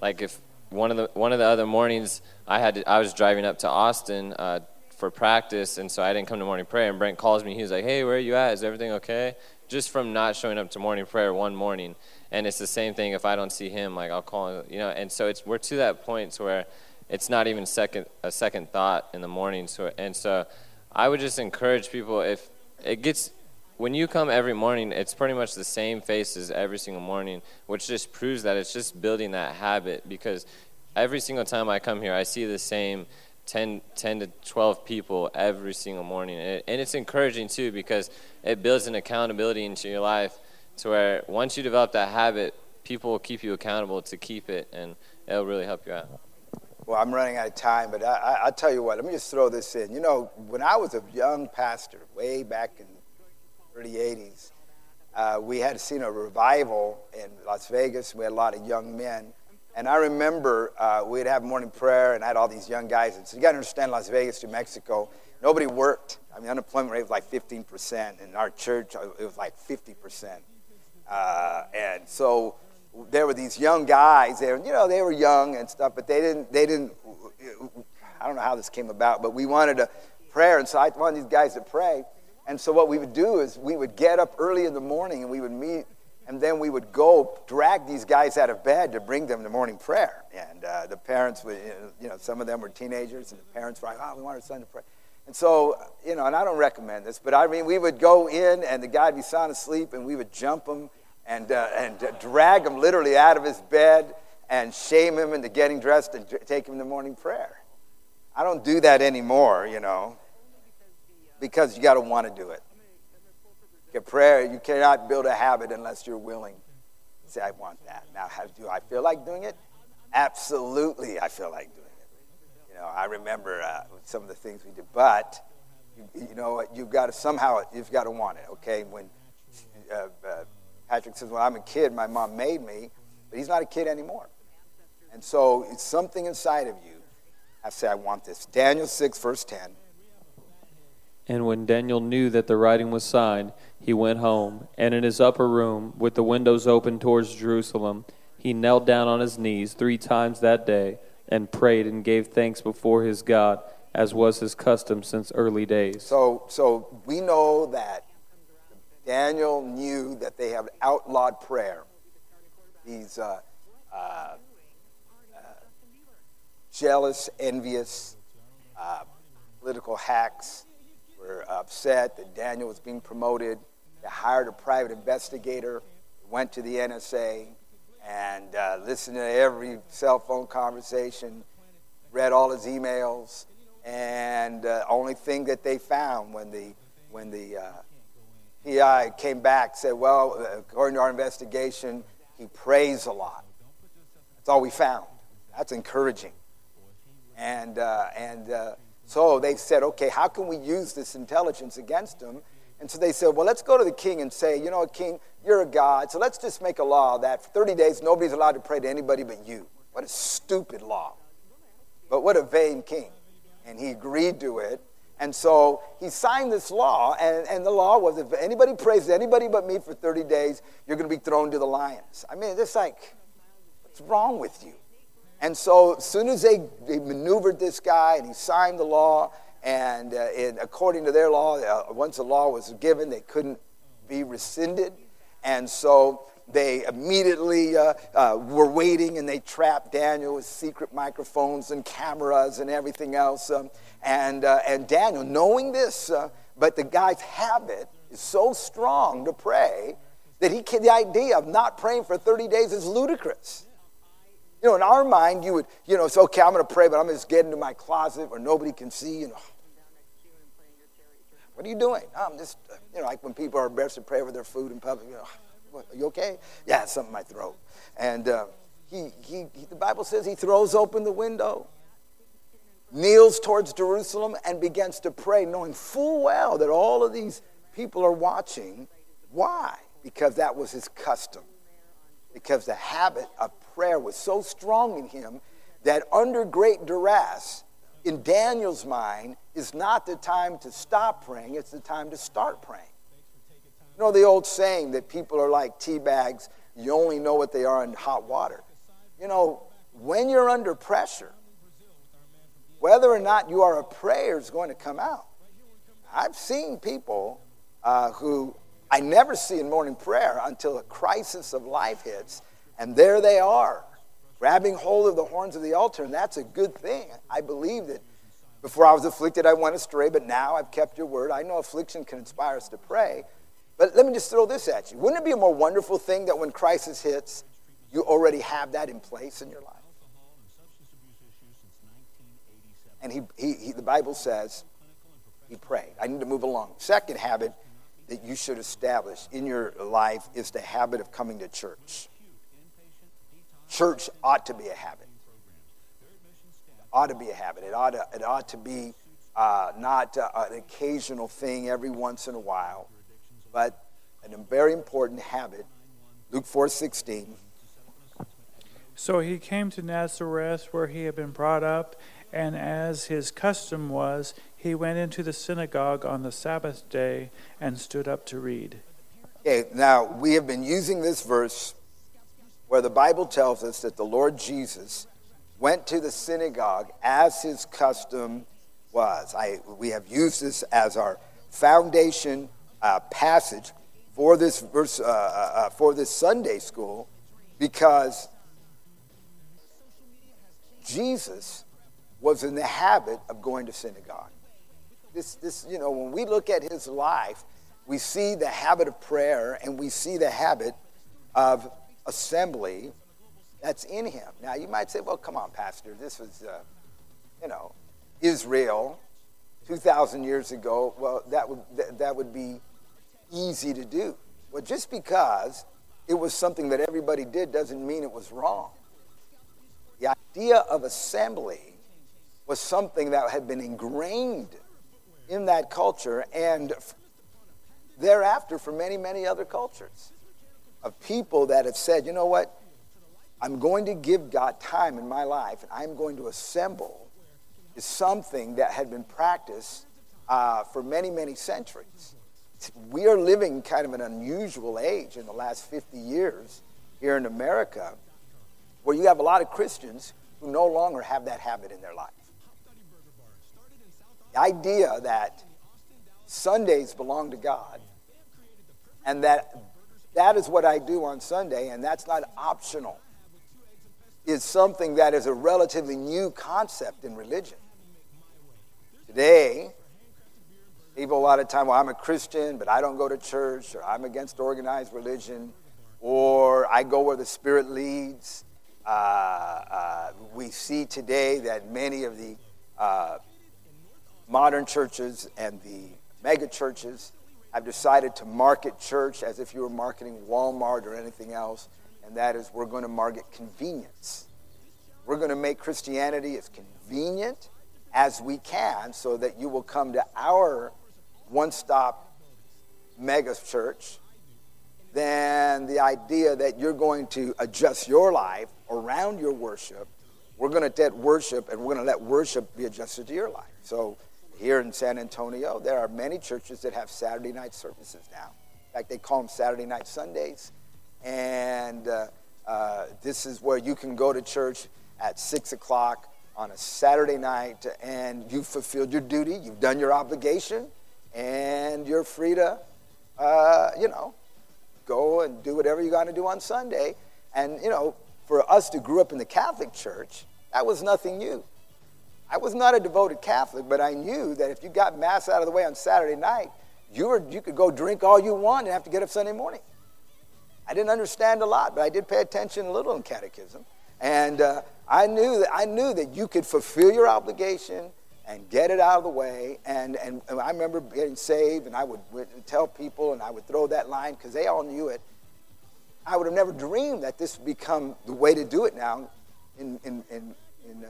like, if one of the one of the other mornings I had to, I was driving up to Austin uh, for practice, and so I didn't come to morning prayer. And Brent calls me. He was like, "Hey, where are you at? Is everything okay?" Just from not showing up to morning prayer one morning, and it's the same thing. If I don't see him, like I'll call him, you know. And so it's we're to that point to where it's not even second a second thought in the morning. So and so, I would just encourage people if it gets when you come every morning, it's pretty much the same faces every single morning, which just proves that it's just building that habit because every single time I come here, I see the same 10, 10 to 12 people every single morning. And, it, and it's encouraging too because it builds an accountability into your life to where once you develop that habit, people will keep you accountable to keep it and it'll really help you out. Well, I'm running out of time, but I, I, will tell you what, let me just throw this in. You know, when I was a young pastor, way back in the early 80s, uh, we had seen a revival in Las Vegas. We had a lot of young men and I remember uh, we'd have morning prayer, and I had all these young guys. And so you got to understand Las Vegas, New Mexico. Nobody worked. I mean, unemployment rate was like 15%. In our church, it was like 50%. Uh, and so there were these young guys there, you know, they were young and stuff, but they didn't, they didn't, I don't know how this came about, but we wanted a prayer, and so I wanted these guys to pray. And so what we would do is we would get up early in the morning and we would meet, and then we would go drag these guys out of bed to bring them to morning prayer. And uh, the parents would, you know, some of them were teenagers, and the parents were like, oh, we want our son to pray. And so, you know, and I don't recommend this, but I mean, we would go in and the guy would be sound asleep, and we would jump him and, uh, and uh, drag him literally out of his bed and shame him into getting dressed and take him to morning prayer. I don't do that anymore, you know, because you got to want to do it. Get prayer, you cannot build a habit unless you're willing. Say, I want that. Now, how, do I feel like doing it? Absolutely, I feel like doing it. You know, I remember uh, some of the things we did, but you, you know, you've got to somehow you've got to want it. Okay, when uh, uh, Patrick says, when I'm a kid. My mom made me," but he's not a kid anymore, and so it's something inside of you. I say, "I want this." Daniel six verse ten. And when Daniel knew that the writing was signed, he went home, and in his upper room, with the windows open towards Jerusalem, he knelt down on his knees three times that day and prayed and gave thanks before his God, as was his custom since early days. So, so we know that Daniel knew that they have outlawed prayer. These uh, uh, uh, jealous, envious, uh, political hacks were upset that Daniel was being promoted. They hired a private investigator, went to the NSA, and uh, listened to every cell phone conversation, read all his emails, and uh, only thing that they found when the when the uh, PI came back said, well, according to our investigation, he prays a lot. That's all we found. That's encouraging. And uh, and uh, so they said, okay, how can we use this intelligence against him? And so they said, well, let's go to the king and say, you know, king, you're a God, so let's just make a law that for 30 days nobody's allowed to pray to anybody but you. What a stupid law. But what a vain king. And he agreed to it. And so he signed this law, and, and the law was if anybody prays to anybody but me for 30 days, you're going to be thrown to the lions. I mean, it's like, what's wrong with you? And so as soon as they, they maneuvered this guy and he signed the law, and, uh, according to their law, uh, once the law was given, they couldn't be rescinded. And so they immediately uh, uh, were waiting and they trapped Daniel with secret microphones and cameras and everything else. Um, and, uh, and Daniel, knowing this, uh, but the guy's habit is so strong to pray that he can, the idea of not praying for 30 days is ludicrous. You know, in our mind, you would, you know, it's okay, I'm going to pray, but I'm going to just get into my closet where nobody can see. And, what are you doing? Oh, I'm just, you know, like when people are embarrassed to pray over their food in public. You know, what, are you okay? Yeah, something in my throat. And uh, he, he, he, the Bible says he throws open the window, kneels towards Jerusalem, and begins to pray, knowing full well that all of these people are watching. Why? Because that was his custom. Because the habit of prayer was so strong in him that under great duress, in Daniel's mind, is not the time to stop praying, it's the time to start praying. You know the old saying that people are like tea bags, you only know what they are in hot water. You know, when you're under pressure, whether or not you are a prayer is going to come out. I've seen people uh, who I never see in morning prayer until a crisis of life hits, and there they are grabbing hold of the horns of the altar, and that's a good thing. I believe that before I was afflicted, I went astray, but now I've kept your word. I know affliction can inspire us to pray. But let me just throw this at you. Wouldn't it be a more wonderful thing that when crisis hits, you already have that in place in your life? And he, he, he, the Bible says he prayed. I need to move along. Second habit that you should establish in your life is the habit of coming to church. Church ought to be a habit. It ought to be a habit. It ought to, it ought to be uh, not uh, an occasional thing every once in a while, but a very important habit. Luke 4:16. So he came to Nazareth where he had been brought up, and as his custom was, he went into the synagogue on the Sabbath day and stood up to read. Okay, now we have been using this verse where the Bible tells us that the Lord Jesus went to the synagogue as his custom was. I, we have used this as our foundation uh, passage for this verse uh, uh, uh for this Sunday school because Jesus was in the habit of going to synagogue. This, this, you know, when we look at his life, we see the habit of prayer and we see the habit of assembly that's in him. Now, you might say, well, come on, Pastor, this was, uh, you know, Israel 2,000 years ago. Well, that would, that would be easy to do. Well, just because it was something that everybody did doesn't mean it was wrong. The idea of assembly was something that had been ingrained in that culture and thereafter for many, many other cultures of people that have said, you know what? I'm going to give God time in my life and I'm going to assemble is something that had been practiced uh, for many, many centuries. We are living kind of an unusual age in the last 50 years here in America where you have a lot of Christians who no longer have that habit in their life. The idea that Sundays belong to God and that that is what I do on Sunday and that's not optional is something that is a relatively new concept in religion. Today, people a lot of time, well, I'm a Christian, but I don't go to church, or I'm against organized religion, or I go where the Spirit leads. Uh, uh, we see today that many of the uh, modern churches and the mega churches have decided to market church as if you were marketing Walmart or anything else, and that is we're going to market convenience. We're going to make Christianity as convenient as we can so that you will come to our one stop mega church than the idea that you're going to adjust your life around your worship. We're going to let worship and we're going to let worship be adjusted to your life. So here in San Antonio, there are many churches that have Saturday night services now. In fact, they call them Saturday night Sundays. And uh, uh, this is where you can go to church at 6 o'clock on a Saturday night and you've fulfilled your duty, you've done your obligation, and you're free to, uh, you know, go and do whatever you got to do on Sunday. And, you know, for us to grow up in the Catholic Church, that was nothing new. I was not a devoted Catholic, but I knew that if you got Mass out of the way on Saturday night, you, were, you could go drink all you want and have to get up Sunday morning. I didn't understand a lot, but I did pay attention a little in catechism. And uh, I, knew that, I knew that you could fulfill your obligation and get it out of the way. And, and, and I remember getting saved, and I would, tell people, and I would throw that line because they all knew it. I would have never dreamed that this would become the way to do it now in, in, in, in uh,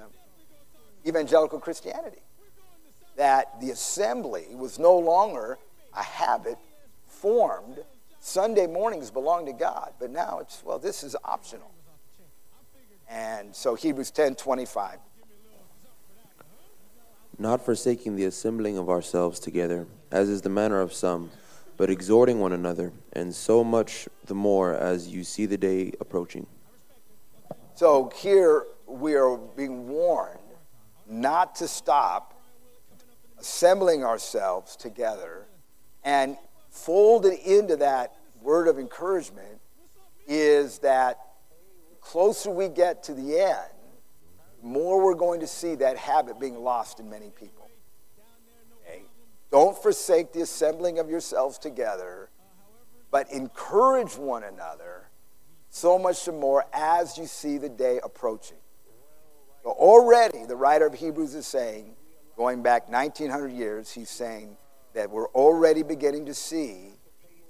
evangelical Christianity. That the assembly was no longer a habit formed. Sunday mornings belong to God, but now it's, well, this is optional. And so Hebrews 10 25. Not forsaking the assembling of ourselves together, as is the manner of some, but exhorting one another, and so much the more as you see the day approaching. So here we are being warned not to stop assembling ourselves together and folded into that word of encouragement is that closer we get to the end, more we're going to see that habit being lost in many people. Okay? Don't forsake the assembling of yourselves together, but encourage one another so much the more as you see the day approaching. So already, the writer of Hebrews is saying, going back 1900 years, he's saying that we're already beginning to see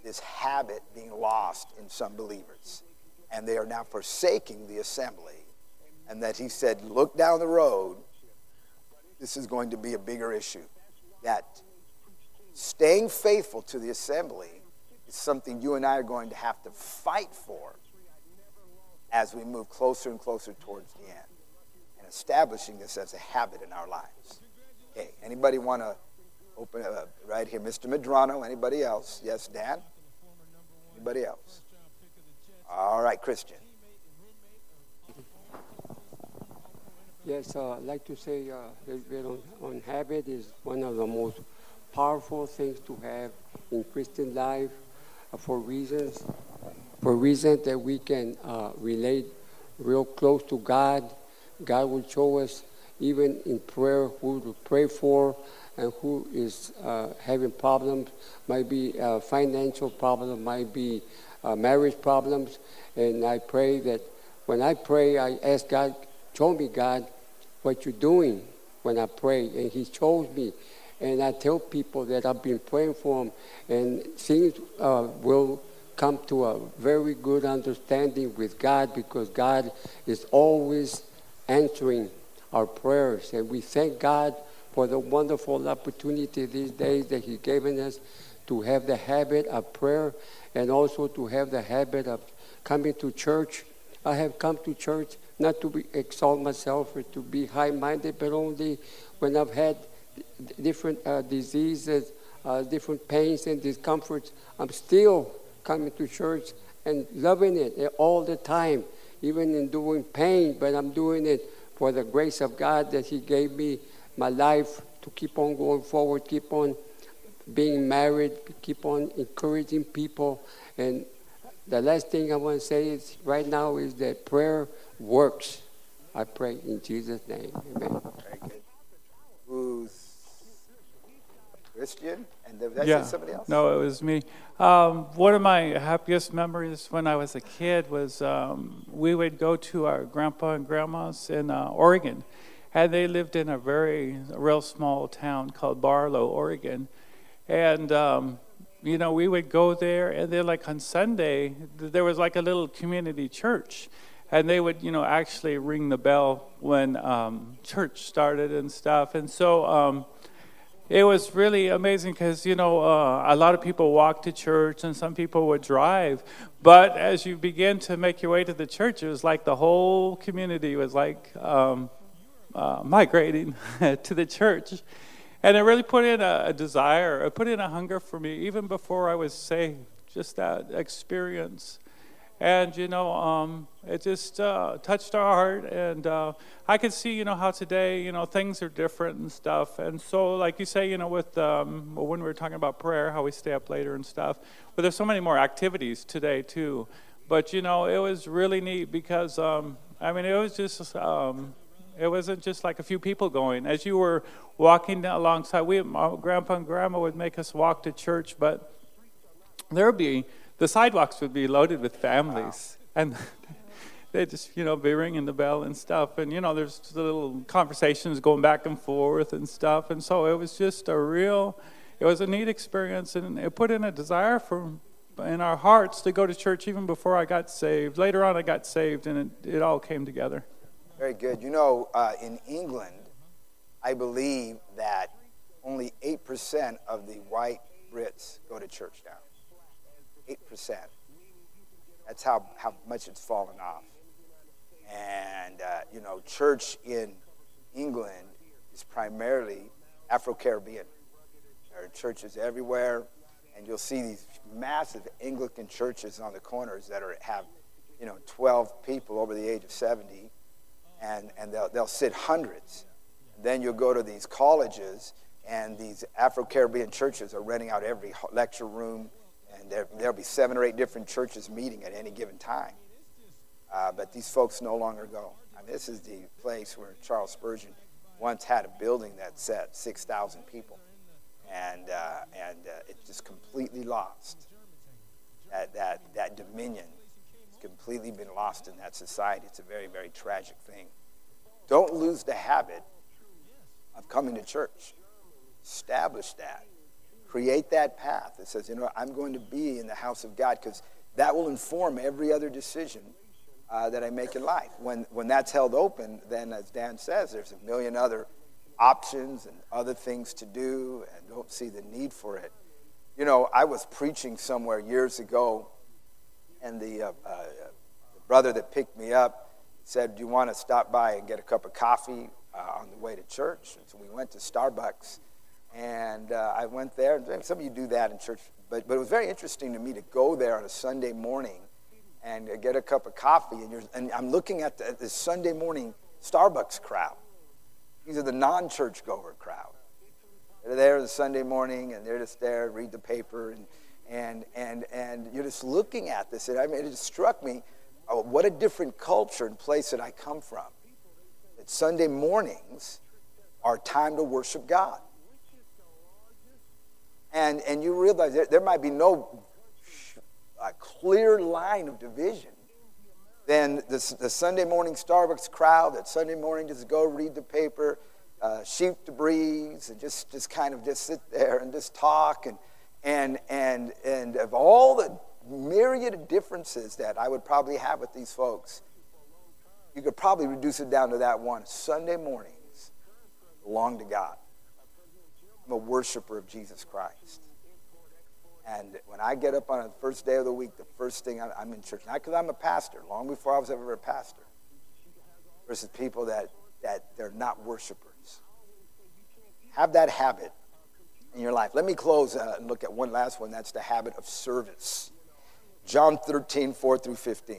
this habit being lost in some believers and they are now forsaking the assembly. And that he said, look down the road, this is going to be a bigger issue. That staying faithful to the assembly is something you and I are going to have to fight for as we move closer and closer towards the end and establishing this as a habit in our lives. Okay, anybody want to Open uh, right here, Mr. Medrano. Anybody else? Yes, Dan. Anybody else? All right, Christian. Yes, uh, I'd like to say uh, on, on habit is one of the most powerful things to have in Christian life uh, for reasons for reasons that we can uh, relate real close to God. God will show us even in prayer who to pray for and who is uh, having problems. Might be uh, financial problems, might be uh, marriage problems. And I pray that when I pray, I ask God, show me, God, what you're doing when I pray. And He shows me. And I tell people that I've been praying for them, and things uh, will come to a very good understanding with God because God is always answering our prayers. And we thank God for the wonderful opportunity these days that He's given us to have the habit of prayer and also to have the habit of coming to church. I have come to church not to be, exalt myself or to be high minded, but only when I've had different uh, diseases, uh, different pains and discomforts. I'm still coming to church and loving it all the time, even in doing pain, but I'm doing it for the grace of God that He gave me my life to keep on going forward, keep on being married, keep on encouraging people. And the last thing I want to say is right now is that prayer works. I pray in Jesus' name. Amen. Very good. Who's Christian? And did that yeah. somebody else? No, it was me. Um, one of my happiest memories when I was a kid was um, we would go to our grandpa and grandma's in uh, Oregon, and they lived in a very a real small town called Barlow, Oregon, and um, you know we would go there, and then like on Sunday there was like a little community church, and they would you know actually ring the bell when um, church started and stuff, and so um, it was really amazing because you know uh, a lot of people walk to church and some people would drive. But as you begin to make your way to the church it was like the whole community was like um, uh, migrating to the church. And it really put in a, a desire it put in a hunger for me even before i was saved just that experience and you know um, it just uh, touched our heart. And uh, i could see you know how today you know things are different and stuff. And so like you say you know with um, when we were talking about prayer how we stay up later and stuff. But there's so many more activities today too. But you know it was really neat because um, i mean it was just um, it wasn't just like a few people going. As you were walking alongside we grandpa and grandma would make us walk to church but there would be the sidewalks would be loaded with families. Wow. And they just, you know, be ringing the bell and stuff. And, you know, there's little conversations going back and forth and stuff. And so it was just a real, it was a neat experience. And it put in a desire for, in our hearts to go to church even before I got saved. Later on, I got saved and it, it all came together. Very good. You know, uh, in England, I believe that only 8% of the white Brits go to church now. 8%. That's how, how much it's fallen off. And, uh, you know, church in England is primarily Afro Caribbean. There are churches everywhere, and you'll see these massive Anglican churches on the corners that are, have, you know, 12 people over the age of 70, and, and they'll, they'll sit hundreds. And then you'll go to these colleges, and these Afro Caribbean churches are renting out every lecture room and there, there'll be seven or eight different churches meeting at any given time. Uh, but these folks no longer go. I mean, this is the place where Charles Spurgeon once had a building that sat 6,000 people. And, uh, and uh, it's just completely lost. That, that, that dominion has completely been lost in that society. It's a very, very tragic thing. Don't lose the habit of coming to church. Establish that create that path that says, you know, I'm going to be in the house of God because that will inform every other decision uh, that I make in life. When, when that's held open, then as Dan says, there's a million other options and other things to do and don't see the need for it. You know, I was preaching somewhere years ago, and the, uh, uh, the brother that picked me up said, Do you want to stop by and get a cup of coffee uh, on the way to church? And so we went to Starbucks And uh, I went there. And some of you do that in church, but, but it was very interesting to me to go there on a Sunday morning and get a cup of coffee. And, you're, and I'm looking at the, this Sunday morning Starbucks crowd. These are the non church goer crowd. They're there on the Sunday morning and they're just there, read the paper, and, and, and, and you're just looking at this. And I mean, it just struck me oh, what a different culture and place that I come from. That Sunday mornings are time to worship God. And, and you realize there, there might be no clear line of division than the, the Sunday morning Starbucks crowd that Sunday morning just go read the paper, uh, sheep to breeze, and just, just kind of just sit there and just talk. And, and, and, and of all the myriad of differences that I would probably have with these folks, you could probably reduce it down to that one. Sunday mornings belong to God. I'm a worshiper of Jesus Christ. And when I get up on the first day of the week, the first thing I'm in church, not because I'm a pastor, long before I was ever a pastor, versus people that, that they're not worshipers. Have that habit in your life. Let me close uh, and look at one last one. That's the habit of service. John 13, 4 through 15.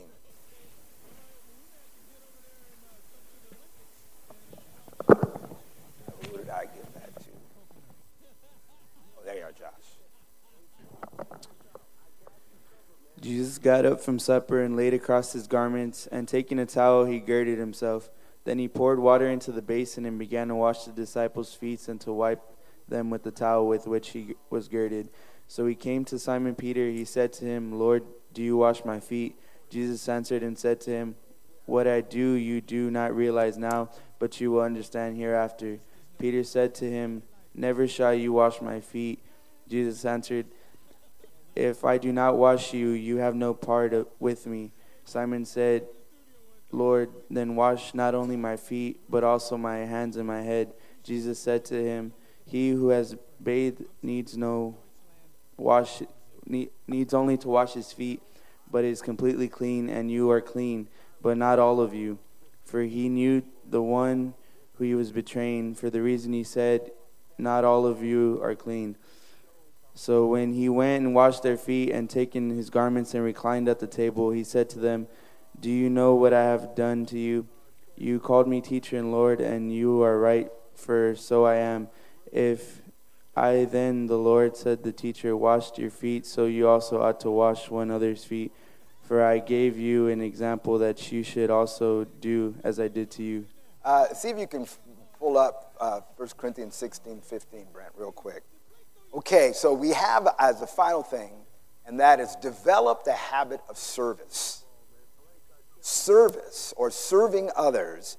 Jesus got up from supper and laid across his garments, and taking a towel, he girded himself. Then he poured water into the basin and began to wash the disciples' feet and to wipe them with the towel with which he was girded. So he came to Simon Peter. He said to him, Lord, do you wash my feet? Jesus answered and said to him, What I do you do not realize now, but you will understand hereafter. Peter said to him, Never shall you wash my feet. Jesus answered, if I do not wash you, you have no part with me. Simon said, Lord, then wash not only my feet, but also my hands and my head. Jesus said to him, He who has bathed needs no wash needs only to wash his feet, but is completely clean, and you are clean, but not all of you. For he knew the one who he was betraying. For the reason he said, Not all of you are clean. So when he went and washed their feet and taken his garments and reclined at the table, he said to them, Do you know what I have done to you? You called me teacher and Lord, and you are right, for so I am. If I then, the Lord, said the teacher, washed your feet, so you also ought to wash one another's feet. For I gave you an example that you should also do as I did to you. Uh, see if you can pull up uh, 1 Corinthians 16, 15, Brent, real quick. Okay, so we have as a final thing, and that is develop the habit of service. Service or serving others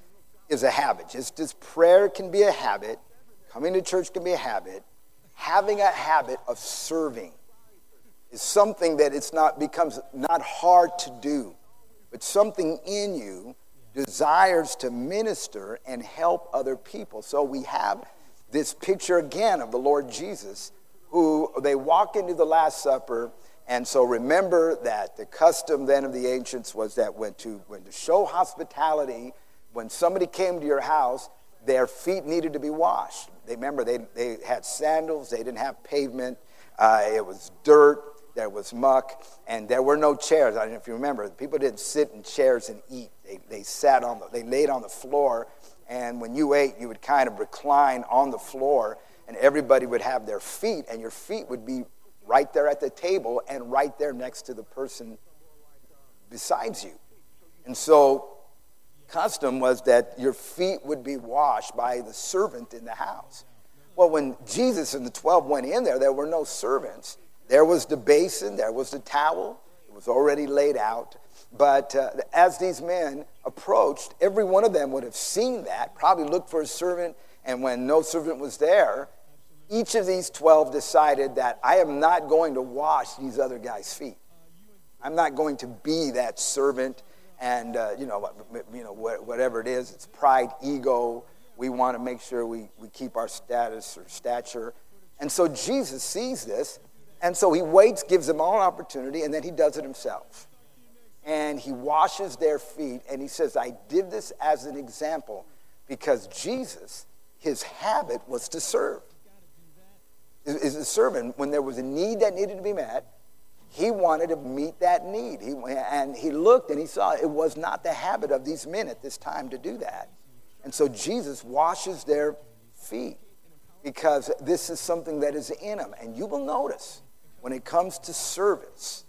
is a habit. Just as prayer can be a habit, coming to church can be a habit, having a habit of serving is something that it's not becomes not hard to do, but something in you desires to minister and help other people. So we have this picture again of the Lord Jesus who they walk into the Last Supper. And so remember that the custom then of the ancients was that when to, when to show hospitality, when somebody came to your house, their feet needed to be washed. They remember they, they had sandals, they didn't have pavement, uh, it was dirt, there was muck, and there were no chairs. I don't know if you remember, people didn't sit in chairs and eat. They, they sat on the, they laid on the floor, and when you ate, you would kind of recline on the floor and everybody would have their feet, and your feet would be right there at the table and right there next to the person besides you. And so, custom was that your feet would be washed by the servant in the house. Well, when Jesus and the 12 went in there, there were no servants. There was the basin, there was the towel, it was already laid out. But uh, as these men approached, every one of them would have seen that, probably looked for a servant, and when no servant was there, each of these 12 decided that I am not going to wash these other guys' feet. I'm not going to be that servant and, uh, you know, you know, whatever it is, it's pride, ego. We want to make sure we, we keep our status or stature. And so Jesus sees this, and so he waits, gives them all an opportunity, and then he does it himself. And he washes their feet, and he says, I did this as an example because Jesus, his habit was to serve. Is, a servant. When there was a need that needed to be met, he wanted to meet that need. He, and he looked and he saw it was not the habit of these men at this time to do that. And so Jesus washes their feet because this is something that is in them. And you will notice when it comes to service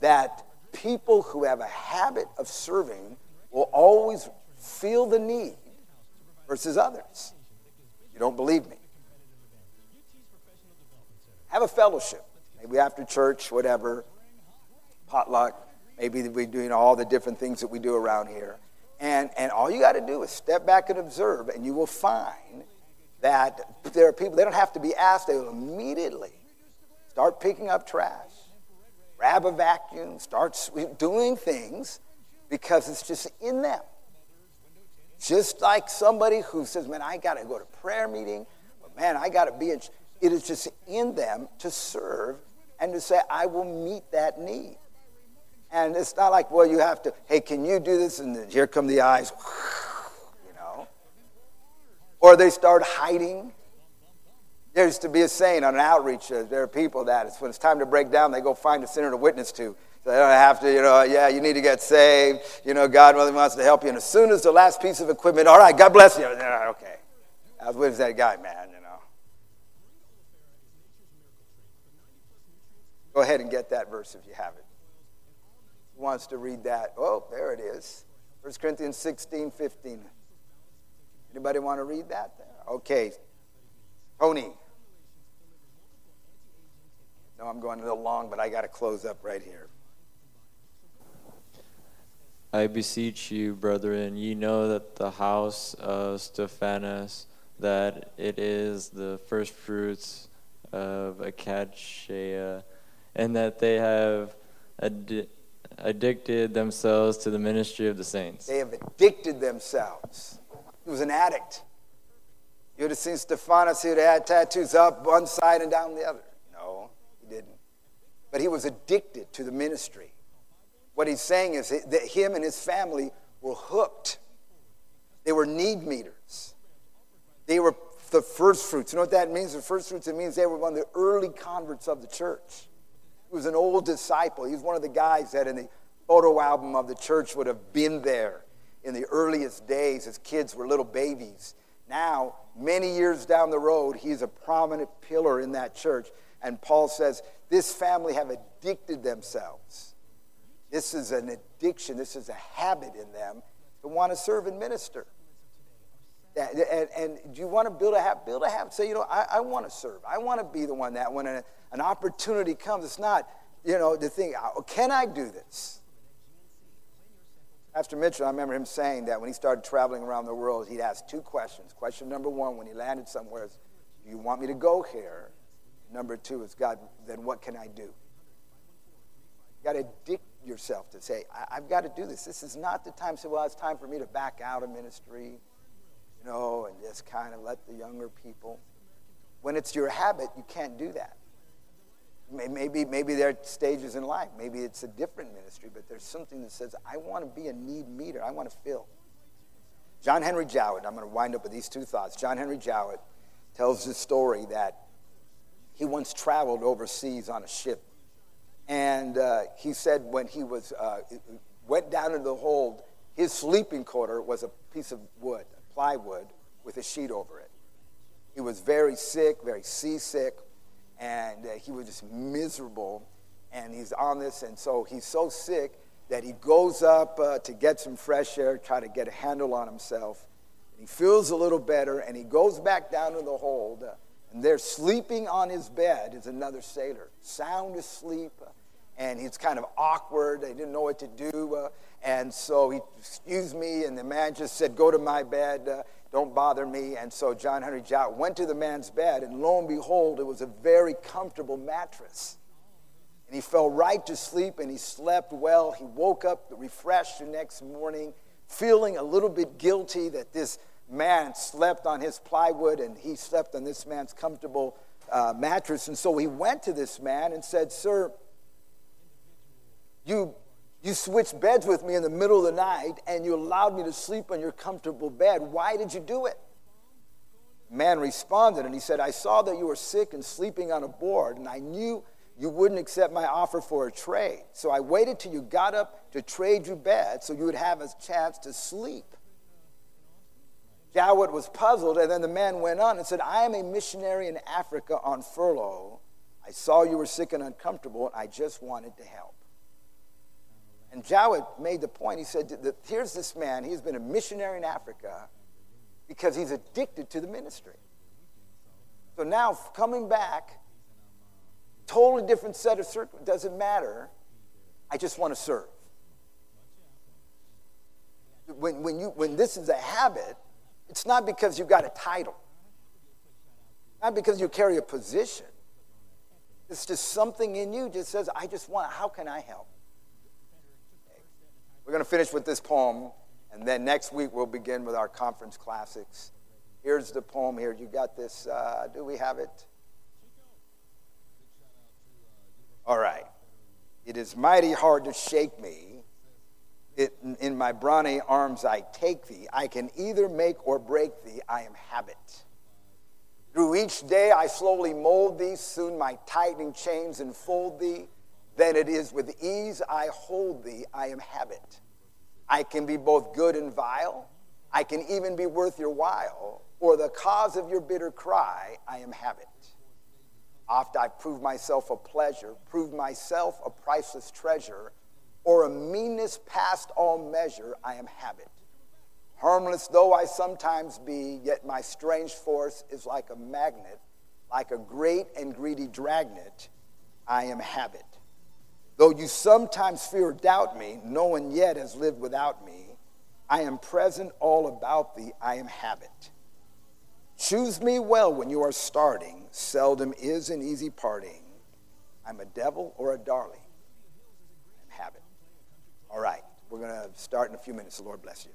that people who have a habit of serving will always feel the need versus others. You don't believe me? Have a fellowship. Maybe after church, whatever, potluck. Maybe we're doing all the different things that we do around here. And, and all you got to do is step back and observe, and you will find that there are people, they don't have to be asked, they will immediately start picking up trash, grab a vacuum, start doing things because it's just in them. Just like somebody who says, Man, I got to go to prayer meeting, but man, I got to be in. It is just in them to serve and to say, I will meet that need. And it's not like, well, you have to, hey, can you do this? And here come the eyes, you know. Or they start hiding. There used to be a saying on an outreach, uh, there are people that it's when it's time to break down, they go find a sinner to witness to. So they don't have to, you know, yeah, you need to get saved. You know, God really wants to help you. And as soon as the last piece of equipment, all right, God bless you. Okay. I was with that guy, man, you know. Go ahead and get that verse if you have it. Who wants to read that? Oh, there it is. 1 Corinthians 16, 15. Anybody want to read that? Okay. Tony. No, I'm going a little long, but I got to close up right here. I beseech you, brethren, ye know that the house of Stephanas, that it is the firstfruits of Achaia, and that they have ad- addicted themselves to the ministry of the saints. They have addicted themselves. He was an addict. You would have seen Stephanas, he would have had tattoos up one side and down the other. No, he didn't. But he was addicted to the ministry. What he's saying is that him and his family were hooked. They were need meters. They were the first fruits. You know what that means? The first fruits, it means they were one of the early converts of the church. Was an old disciple. He was one of the guys that in the photo album of the church would have been there in the earliest days as kids were little babies. Now, many years down the road, he's a prominent pillar in that church. And Paul says, This family have addicted themselves. This is an addiction, this is a habit in them to want to serve and minister. And, and, you want to build a habit? Build a habit. Say, you know, I, I want to serve. I want to be the one that when a, an opportunity comes, it's not, you know, the thing, uh, can I do this? Pastor Mitchell, I remember him saying that when he started traveling around the world, he'd ask two questions. Question number one, when he landed somewhere, is, Do you want me to go here? Number two is, God, then what can I do? You got to addict yourself to say, I- have got to do this. This is not the time say, Well, it's time for me to back out of ministry, you know, and just kind of let the younger people. When it's your habit, you can't do that. Maybe, maybe there are stages in life. Maybe it's a different ministry, but there's something that says, I want to be a need meter. I want to fill. John Henry Jowett, I'm going to wind up with these two thoughts. John Henry Jowett tells the story that he once traveled overseas on a ship. And uh, he said when he was, uh, went down into the hold, his sleeping quarter was a piece of wood, plywood, with a sheet over it. He was very sick, very seasick, and uh, he was just miserable. And he's on this, and so he's so sick that he goes up uh, to get some fresh air, try to get a handle on himself. He feels a little better, and he goes back down to the hold. Uh, and there, sleeping on his bed, is another sailor, sound asleep. And he's kind of awkward. They didn't know what to do. Uh, and so he, excused me, and the man just said, Go to my bed. Uh, don't bother me. And so John Henry Jowett went to the man's bed, and lo and behold, it was a very comfortable mattress. And he fell right to sleep and he slept well. He woke up refreshed the next morning, feeling a little bit guilty that this man slept on his plywood and he slept on this man's comfortable uh, mattress. And so he went to this man and said, Sir, you you switched beds with me in the middle of the night and you allowed me to sleep on your comfortable bed. Why did you do it? man responded and he said, I saw that you were sick and sleeping on a board, and I knew you wouldn't accept my offer for a trade. So I waited till you got up to trade your bed so you would have a chance to sleep. Jowett was puzzled, and then the man went on and said, I am a missionary in Africa on furlough. I saw you were sick and uncomfortable, and I just wanted to help. And Jowett made the point. He said, that Here's this man, he's been a missionary in Africa because he's addicted to the ministry. So now, coming back, totally different set of circumstances, doesn't matter. I just want to serve. When, when, you, when this is a habit, it's not because you've got a title, not because you carry a position. It's just something in you just says, I just want, how can I help? We're going to finish with this poem, and then next week we'll begin with our conference classics. Here's the poem here. You got this. Uh, do we have it? All right. It is mighty hard to shake me it, in my brawny arms I take thee. I can either make or break thee. I am habit. Through each day I slowly mold thee. Soon my tightening chains enfold thee. Then it is with ease I hold thee. I am habit. I can be both good and vile. I can even be worth your while. Or the cause of your bitter cry, I am habit. Oft I've proved myself a pleasure, proved myself a priceless treasure or a meanness past all measure, I am habit. Harmless though I sometimes be, yet my strange force is like a magnet, like a great and greedy dragnet, I am habit. Though you sometimes fear or doubt me, no one yet has lived without me. I am present all about thee, I am habit. Choose me well when you are starting, seldom is an easy parting. I'm a devil or a darling. Habit. All right, we're going to start in a few minutes. The Lord bless you.